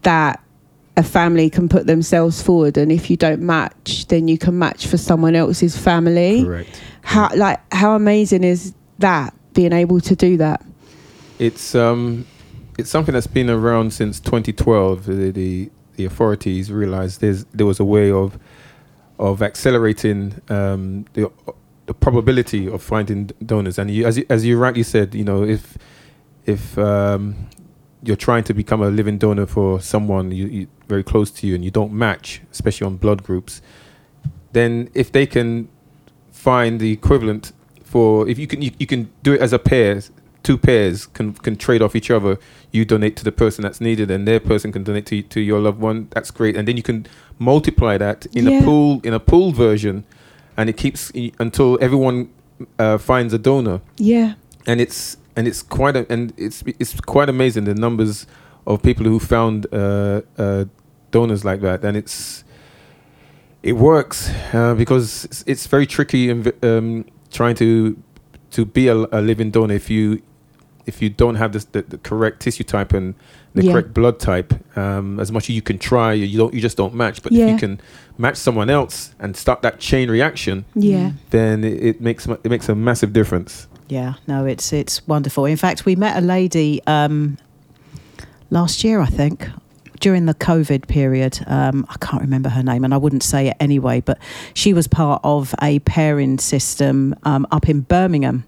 that a family can put themselves forward, and if you don't match, then you can match for someone else's family. Correct. How like how amazing is that? Being able to do that. It's um, it's something that's been around since 2012. The the, the authorities realized there's there was a way of of accelerating um, the the probability of finding donors. And you, as you, as you rightly said, you know, if if um, you're trying to become a living donor for someone you, you, very close to you and you don't match, especially on blood groups, then if they can find the equivalent for if you can you, you can do it as a pair two pairs can can trade off each other you donate to the person that's needed and their person can donate to, to your loved one that's great and then you can multiply that in Yeah. a pool in a pool version and it keeps until everyone uh, finds a donor Yeah. and it's and it's quite a, and it's it's quite amazing the numbers of people who found uh, uh, donors like that, and it's it works uh, because it's, it's very tricky in um, trying to to be a, a living donor if you if you don't have this, the, the correct tissue type and the Yeah. correct blood type, um, as much as you can try, you don't you just don't match. But if you can match someone else and start that chain reaction, Yeah. then it, it makes it makes a massive difference. Yeah, no, it's it's wonderful. In fact, we met a lady um, last year, I think, during the COVID period. Um, I can't remember her name, and I wouldn't say it anyway. But she was part of a pairing system um, up in Birmingham,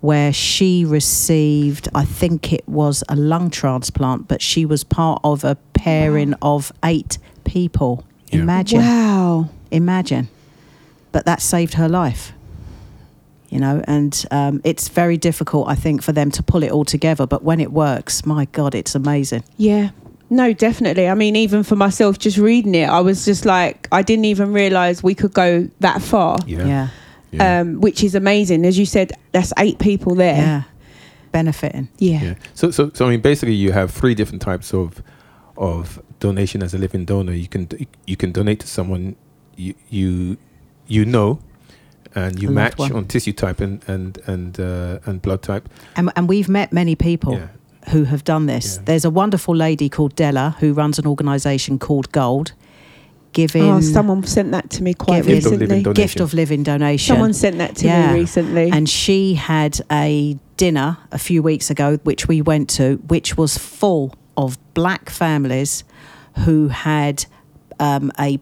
where she received, I think it was a lung transplant, but she was part of a pairing of eight people. Yeah. Imagine Wow. imagine but that saved her life you know and um, it's very difficult i think for them to pull it all together but when it works my god it's amazing Yeah. No, definitely. I mean, even for myself, just reading it, I was just like, I didn't even realize we could go that far, yeah um, which is amazing. As you said, that's eight people yeah, there. benefiting Yeah. Yeah. So, so, so I mean, basically, you have three different types of of donation as a living donor. You can you can donate to someone you you you know, and you A match one. on tissue type and and and uh, and blood type. and, and we've met many people Yeah. who have done this Yeah. there's a wonderful lady called della who runs an organization called gold giving Oh, someone sent that to me quite Gift recently. donation. gift of living donation Someone sent that to Yeah. me recently. and she had a dinner a few weeks ago which we went to which was full of black families who had um, a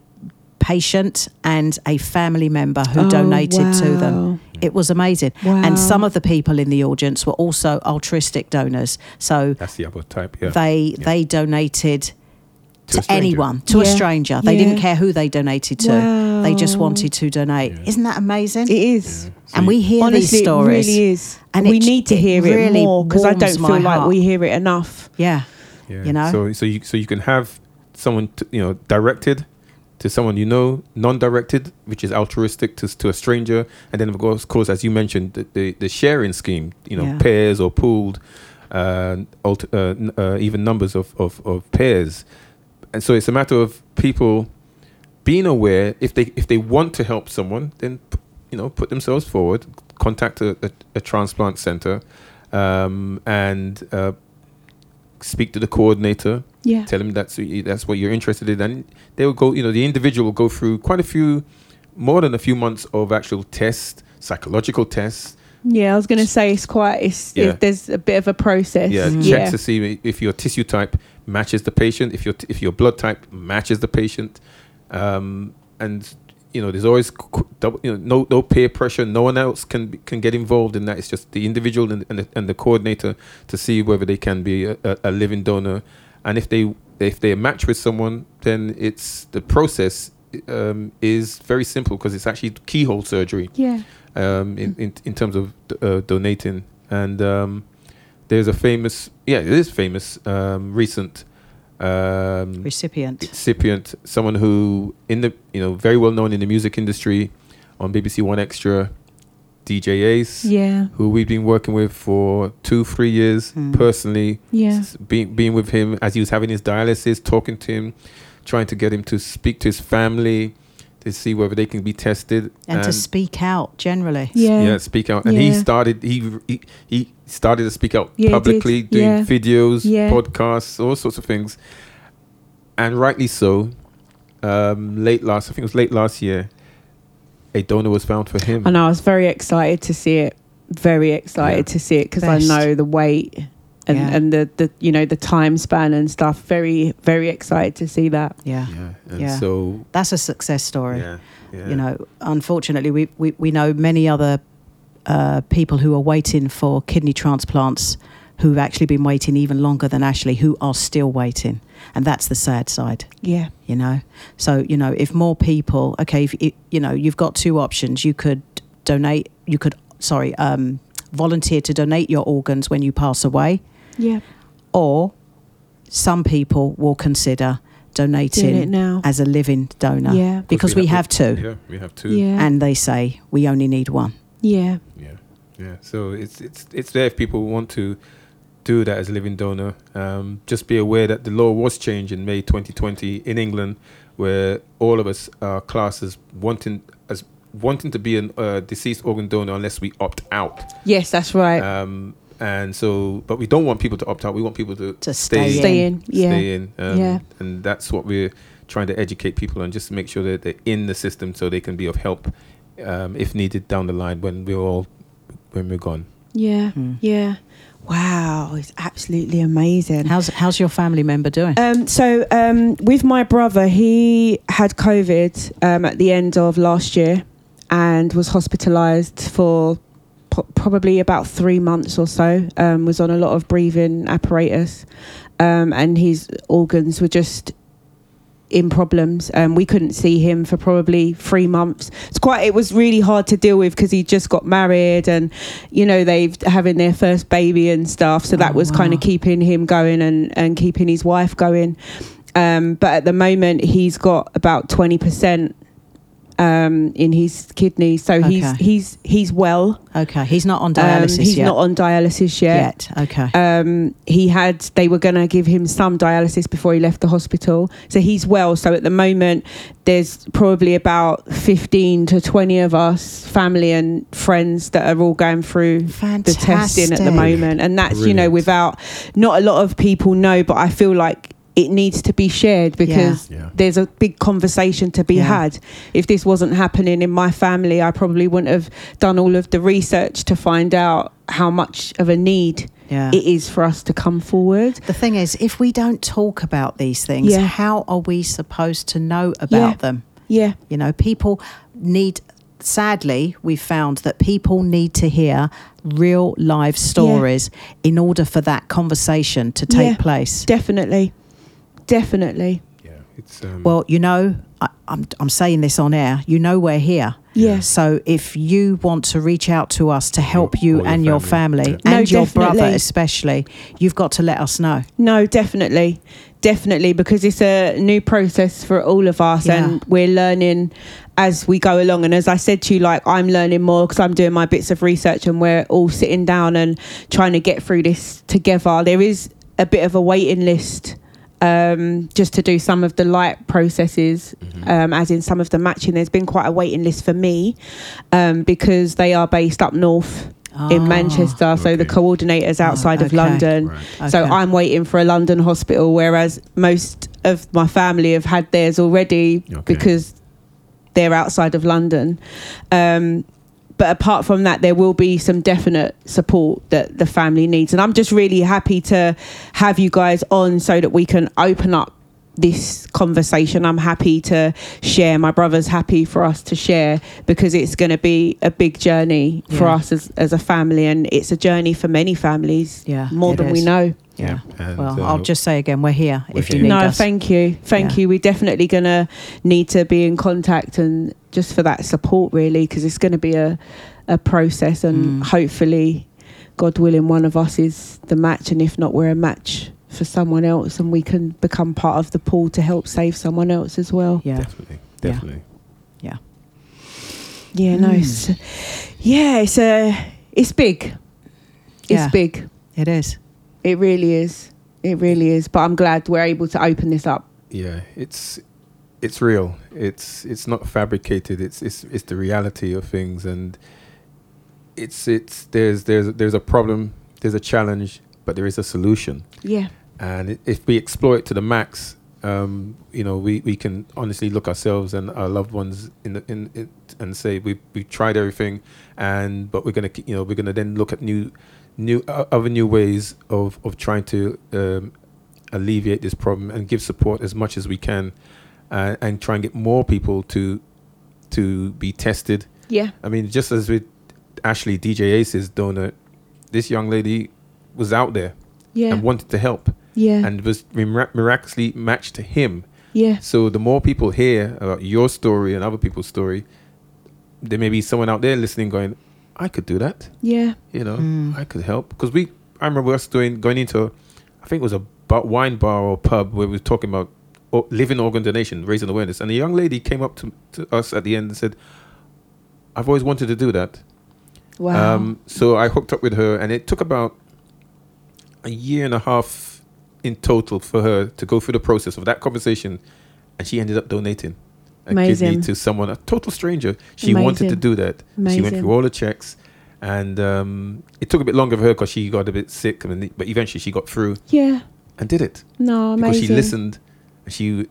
patient and a family member who Oh, donated to them it was amazing Wow. and some of the people in the audience were also altruistic donors so That's the other type. Yeah. they Yeah. they donated To to, anyone to a stranger they Yeah. didn't care who they donated to they just wanted to donate Yeah. isn't that amazing It is. Yeah. So and we hear Honestly, these stories it really is. And And we it- need to hear it really more because I don't feel my like heart. we hear it enough. yeah Yeah. you know? So so you so you can have someone t- you know directed to someone you know, non-directed, which is altruistic to to a stranger, and then of course, of course as you mentioned, the the, the sharing scheme, you know, Yeah. pairs or pooled, uh, alt- uh, uh, even numbers of, of of pairs, and so it's a matter of people being aware if they if they want to help someone, then you know put themselves forward, contact a, a, a transplant center, um, and uh, speak to the coordinator Yeah. tell them that's that's what you're interested in, and they will go. You know, the individual will go through quite a few, more than a few months of actual tests, psychological tests. Yeah, I was going to say it's quite, it's, Yeah. it- there's a bit of a process. Yeah, check checks to see if your tissue type matches the patient, if your t- if your blood type matches the patient, um, and you know, there's always qu- qu- double, you know no no peer pressure. No one else can can get involved in that. It's just the individual and, and, the, and the coordinator to see whether they can be a, a living donor, and if they if they match with someone, then it's the process um, is very simple because it's actually keyhole surgery Yeah. um, in, in in terms of uh, donating. And um, there's a famous, yeah, it is famous, um, recent um, recipient recipient, someone who in the you know very well known in the music industry on BBC 1Xtra, DJ Ace, Yeah. who we've been working with for two three years Mm. personally. Yeah. being being with him as he was having his dialysis, talking to him, trying to get him to speak to his family to see whether they can be tested and to speak out generally Yeah. yeah, speak out. And he started he he, he started to speak out Yeah, publicly, doing Yeah. videos, Yeah. podcasts, all sorts of things. And rightly so. Um, late last, I think it was late last year, a donor was found for him. And I was very excited to see it. Very excited Yeah. to see it because I know the weight and, Yeah. and the, the, you know, the time span and stuff. Very, very excited to see that. yeah Yeah, and Yeah. so that's a success story yeah, yeah, you know unfortunately we, we, we know many other uh, people who are waiting for kidney transplants who've actually been waiting even longer than Ashley who are still waiting and that's the sad side Yeah. you know so you know if more people okay if it, you know you've got two options you could donate you could sorry um, volunteer to donate your organs when you pass away Yeah. or some people will consider Doing it donating now. as a living donor Yeah. because we have two Yeah, we have two. Yeah. and they say we only need one yeah. Yeah, yeah. So it's it's it's there if people want to do that as a living donor. Um, just be aware that the law was changed in May 2020 in England, where all of us are classed as wanting as wanting to be a uh, deceased organ donor unless we opt out. Yes, that's right. Um, and so, but we don't want people to opt out. We want people to, To stay in. Stay in. Yeah. stay in. Um, Yeah. And that's what we're trying to educate people on, just to make sure that they're in the system so they can be of help um, if needed down the line when we're all when we're gone. Yeah. Mm. Yeah. Wow, it's absolutely amazing. How's how's your family member doing? Um, so um, with my brother, he had COVID um, at the end of last year and was hospitalised for po- probably about three months or so. Um, was on a lot of breathing apparatus, um, and his organs were just in problems. Um, we couldn't see him for probably three months. It's quite. It was really hard to deal with because he just got married, and you know they've having their first baby and stuff. So that Oh, was kind of keeping him going and and keeping his wife going. Um, but at the moment, he's got about twenty percent um, in his kidney, so he's Okay. he's he's well. okay, he's not on Um, dialysis he's yet. not on dialysis yet. yet. Okay. Um, he had they were going to give him some dialysis before he left the hospital, so he's well. So at the moment, there's probably about fifteen to twenty of us, family and friends, that are all going through the testing at the moment, and that's you know without not a lot of people know, but I feel like it needs to be shared because Yeah. there's a big conversation to be Yeah. had. If this wasn't happening in my family, I probably wouldn't have done all of the research to find out how much of a need Yeah. it is for us to come forward. The thing is, if we don't talk about these things, Yeah. how are we supposed to know about Yeah. them? Yeah, You know, people need. Sadly, we've found that people need to hear real live stories in order for that conversation to take Yeah. place. definitely, definitely. Yeah, it's um, Well, you know, I, I'm I'm saying this on air. You know, we're here. Yeah. So if you want to reach out to us to help you or your and your family. family Yeah. and No, your brother especially, you've got to let us know. No, definitely, definitely, because it's a new process for all of us, Yeah. and we're learning as we go along. And as I said to you, like I'm learning more because I'm doing my bits of research, and we're all sitting down and trying to get through this together. There is a bit of a waiting list. Um, just to do some of the light processes, um, as in some of the matching, there's been quite a waiting list for me um, because they are based up north in Ah, Manchester. So the coordinators outside of okay. London. Right. So Okay. I'm waiting for a London hospital, whereas most of my family have had theirs already Okay. because they're outside of London. Um, but apart from that, there will be some definite support that the family needs. And I'm just really happy to have you guys on so that we can open up this conversation. I'm happy to share. My brother's happy for us to share because it's going to be a big journey for Yeah. us as, as a family. And it's a journey for many families, Yeah, more it than we know. Yeah. And, Well, uh, I'll just say again, we're here we're if you here. need no, us. thank you, thank Yeah. you. We're definitely gonna need to be in contact and just for that support, really, because it's going to be a a process, and Mm. hopefully, God willing, one of us is the match, and if not, we're a match for someone else, and we can become part of the pool to help save someone else as well. yeah. definitely, definitely. Yeah, Yeah, no, Mm. it's, yeah, it's a, it's big, it's Yeah. big. It is. It really is. It really is. But I'm glad we're able to open this up. Yeah, it's it's real. It's it's not fabricated. It's it's it's the reality of things, and it's it's there's there's there's a problem, there's a challenge, but there is a solution. Yeah. And if we explore it to the max, um, you know, we, we can honestly look ourselves and our loved ones in the, in it and say we we tried everything, and but we're gonna you know we're gonna then look at new new uh, other new ways of of trying to um, alleviate this problem and give support as much as we can, uh, and try and get more people to to be tested. Yeah. I mean, just as with Ashley DJ Ace's donor, this young lady was out there Yeah. and wanted to help yeah. and was mirac- miraculously matched to him. yeah. So the more people hear about your story and other people's story, there may be someone out there listening going, I could do that. Yeah. You know, Mm. I could help. Because we, I remember us doing, going into, I think it was a bu- wine bar or pub where we were talking about o- living organ donation, raising awareness. And a young lady came up to, to us at the end and said, I've always wanted to do that. Wow. Um, so I hooked up with her, and it took about a year and a half in total for her to go through the process of that conversation, and she ended up donating a Amazing. kidney to someone, a total stranger. She wanted to do that. She went through all the checks, and um, it took a bit longer for her because she got a bit sick. I mean, but eventually she got through Yeah. and did it No, amazing. because she listened. And she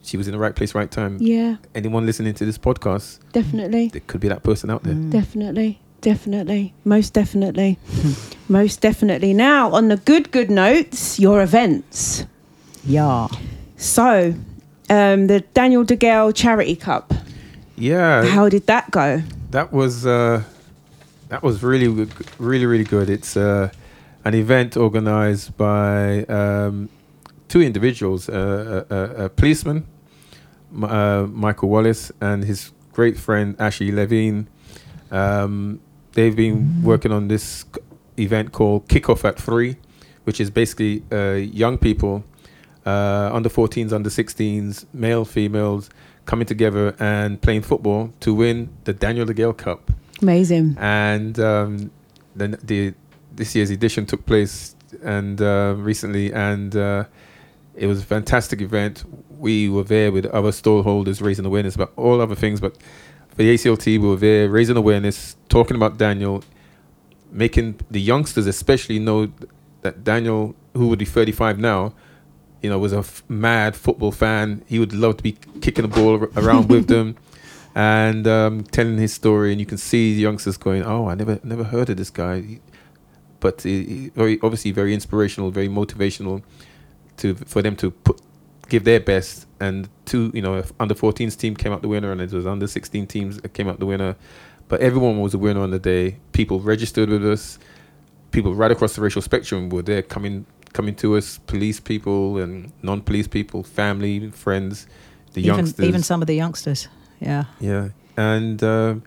she was in the right place, right time. Yeah, Anyone listening to this podcast, definitely. there could be that person out there. Mm. Definitely. Definitely. Most definitely. Most definitely. Now, on the good, good notes, your events. Yeah. So, um, the Daniel Degale Charity Cup. Yeah, How did that go? that was uh, that was really really really good. It's uh, an event organized by um, two individuals, uh, a, a, a policeman, uh, Michael Wallace, and his great friend Ashley Levine. Um, they've been working on this event called Kickoff at Three, which is basically uh, young people, uh, under 14s, under 16s, male, females, coming together and playing football to win the Daniel Degale Cup. Amazing. And um, then the this year's edition took place and uh, recently, and uh, it was a fantastic event. We were there with other stallholders raising awareness about all other things, but for the ACLT, we were there raising awareness, talking about Daniel, making the youngsters especially know that Daniel, who would be 35 now, you know, was a f- mad football fan. He would love to be kicking the ball ar- around with them and um, telling his story. And you can see the youngsters going, "Oh, I never, never heard of this guy." He- But he, he- very obviously very inspirational, very motivational to for them to put give their best. And two, you know, under 14s team came out the winner, and it was under 16 teams that came out the winner. But everyone was a winner on the day. People registered with us. People right across the racial spectrum were there coming coming to us. Police people and non-police people, family, friends, the Even, youngsters. even some of the youngsters. Yeah. Yeah, and um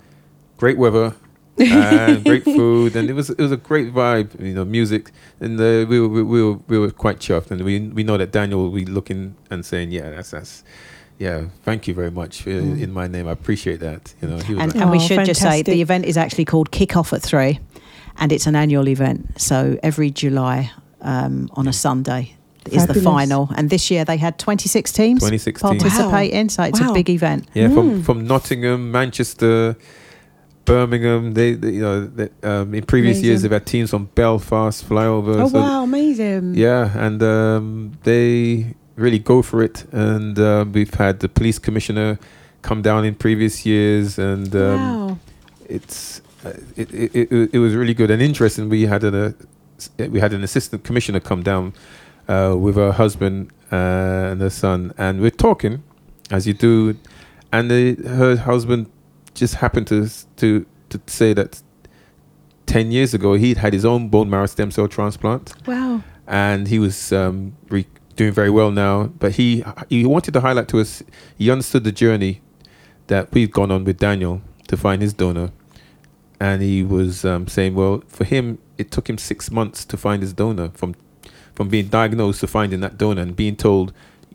great weather, and great food, and it was it was a great vibe. You know, music, and uh, we, were, we were we were quite chuffed, and we we know that Daniel will be looking and saying, yeah, that's that's. Yeah, thank you very much uh, in my name. I appreciate that. You know, he was And, like, and we Oh, should just say the event is actually called Kick Off at Three, and it's an annual event. So every July um, on a Sunday is the final. And this year they had 26 teams 26 teams. participating. So it's Wow. a big event. Yeah, Mm. from from Nottingham, Manchester, Birmingham. They, they you know, they, um, in previous years they've had teams from Belfast, flyover. Oh, so- wow. Amazing. Yeah, and um, they really go for it. And uh, we've had the police commissioner come down in previous years, and um, wow. it's uh, it, it, it, it was really good and interesting. We had an uh, we had an assistant commissioner come down uh, with her husband uh, and her son, and we're talking as you do, and the, her husband just happened to to to say that ten years ago he'd had his own bone marrow stem cell transplant Wow. and he was um, re- doing very well now. But he he wanted to highlight to us he understood the journey that we've gone on with Daniel to find his donor, and he was um, saying, well, for him it took him six months to find his donor from from being diagnosed to finding that donor and being told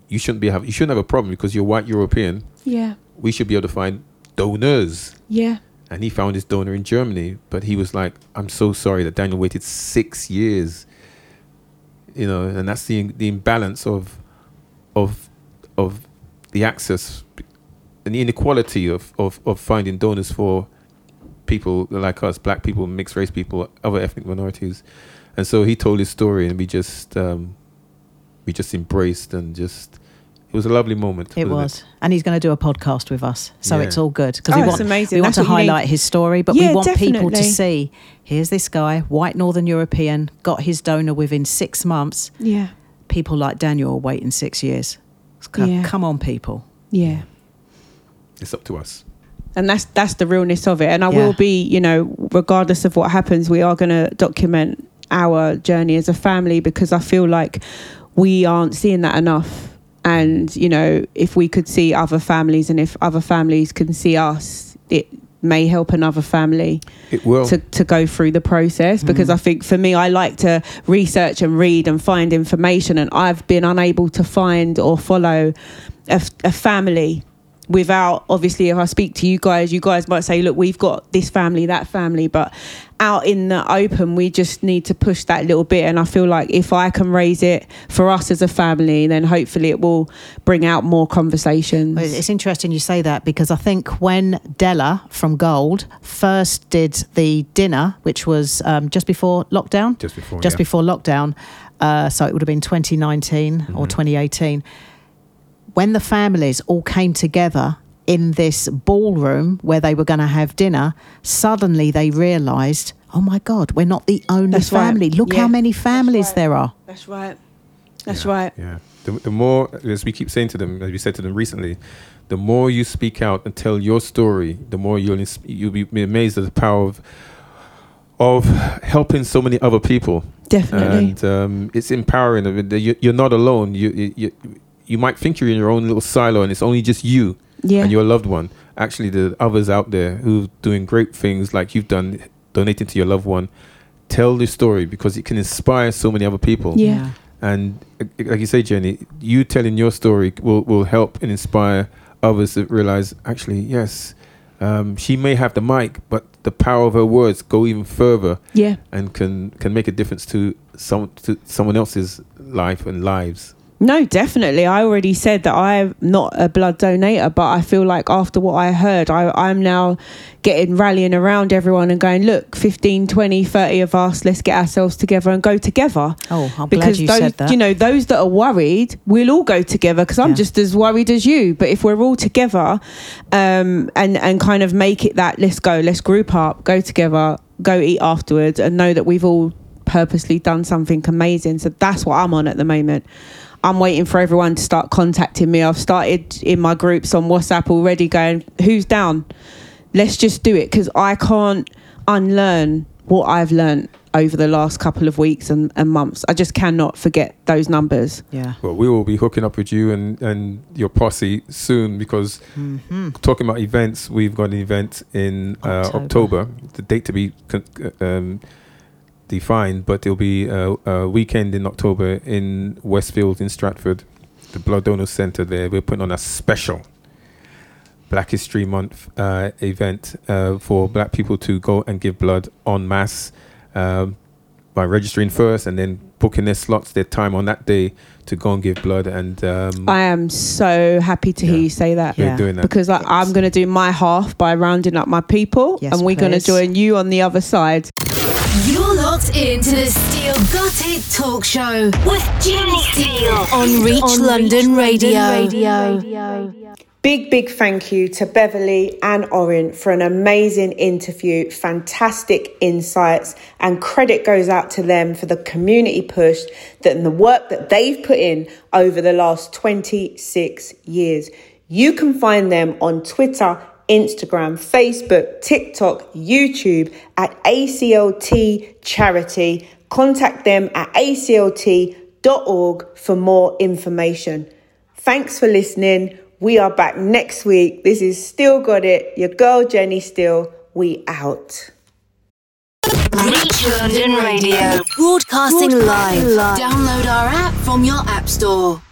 you shouldn't be have you shouldn't have a problem because you're white European. Yeah. We should be able to find donors Yeah. and he found his donor in Germany. But he was like, "I'm so sorry that Daniel waited six years." You know, and that's the the imbalance of of of the access and the inequality of of of finding donors for people like us, black people, mixed race people, other ethnic minorities. And so he told his story, and we just um, we just embraced and just. It was a lovely moment. It wasn't was. And he's going to do a podcast with us. So Yeah. it's all good. Because Oh, we want, amazing. we want That's to what you need. highlight his story, but Yeah, we want people to see here's this guy, white Northern European, got his donor within six months. Yeah. People like Daniel are waiting six years. Co- Yeah. Come on, people. Yeah. It's up to us. and that's that's the realness of it and i Yeah. will be you know regardless of what happens we are going to document our journey as a family because i feel like we aren't seeing that enough and you know if we could see other families and if other families can see us it may help another family It will. to, to go through the process. Mm-hmm. Because I think for me, I like to research and read and find information, and I've been unable to find or follow a family without obviously if I speak to you guys, you guys might say, look, we've got this family, that family, but out in the open, we just need to push that little bit. And I feel like if I can raise it for us as a family, then hopefully it will bring out more conversations. It's interesting you say that because I think when Della from Gold first did the dinner, which was um, just before lockdown, Just before, just yeah. before lockdown, uh, so it would have been 2019 Mm-hmm. or 2018. When the families all came together in this ballroom where they were going to have dinner, suddenly they realised, oh my God, we're not the only That's right. family. Look Yeah. how many families right. there are. That's right. That's Yeah, right. Yeah. The, the more, as we keep saying to them, as we said to them recently, the more you speak out and tell your story, the more you'll you'll be amazed at the power of of helping so many other people. Definitely. And um, it's empowering. I mean, you- You're not alone. You, you you you might think you're in your own little silo, and it's only just you yeah. and your loved one. Actually, the others out there who are doing great things like you've done, donating to your loved one. Tell the story because it can inspire so many other people. Yeah. And uh, like you say, Jenni, you telling your story will, will help and inspire others to realize actually, yes, um, she may have the mic, but the power of her words go even further yeah. and can, can make a difference to some to someone else's life and lives. No, definitely. I already said that I'm not a blood donator, but I feel like after what I heard, I, I'm now getting rallying around everyone and going, look, 15, 20, 30 of us, let's get ourselves together and go together. Oh, I'm because glad you those, said that. you know, those that are worried, we'll all go together because I'm Yeah. just as worried as you. But if we're all together, um, and and kind of make it that let's go, let's group up, go together, go eat afterwards, and know that we've all purposely done something amazing. So that's what I'm on at the moment. I'm waiting for everyone to start contacting me. I've started in my groups on WhatsApp already, going, "Who's down? Let's just do it." Because I can't unlearn what I've learned over the last couple of weeks and, and months. I just cannot forget those numbers. yeah. Well, we will be hooking up with you and, and your posse soon because Mm-hmm. talking about events, we've got an event in uh, October. October. The date to be con- um, defined, but it'll be a, a weekend in October in Westfield in Stratford, the Blood Donor Centre. There, we're putting on a special Black History Month uh, event uh, for Black people to go and give blood en masse um, by registering first and then booking their slots, their time on that day to go and give blood. And um, I am so happy to hear you say that. we're Yeah. doing that. Because like, I'm going to do my half by rounding up my people, Yes, and we're going to join you on the other side. You're locked into the Steele Got It Talk Show with Jenni Steele on Reach London Radio. Big, big thank you to Beverley and Orin for an amazing interview, fantastic insights, and credit goes out to them for the community push that and the work that they've put in over the last 26 years. You can find them on Twitter, Instagram, Facebook, TikTok, YouTube at ACLT Charity. Contact them at aclt.org for more information. Thanks for listening. We are back next week. This is Steele Got It. Your girl Jenni Steele. We out. Reach London Radio. Broadcasting live. Download our app from your app store.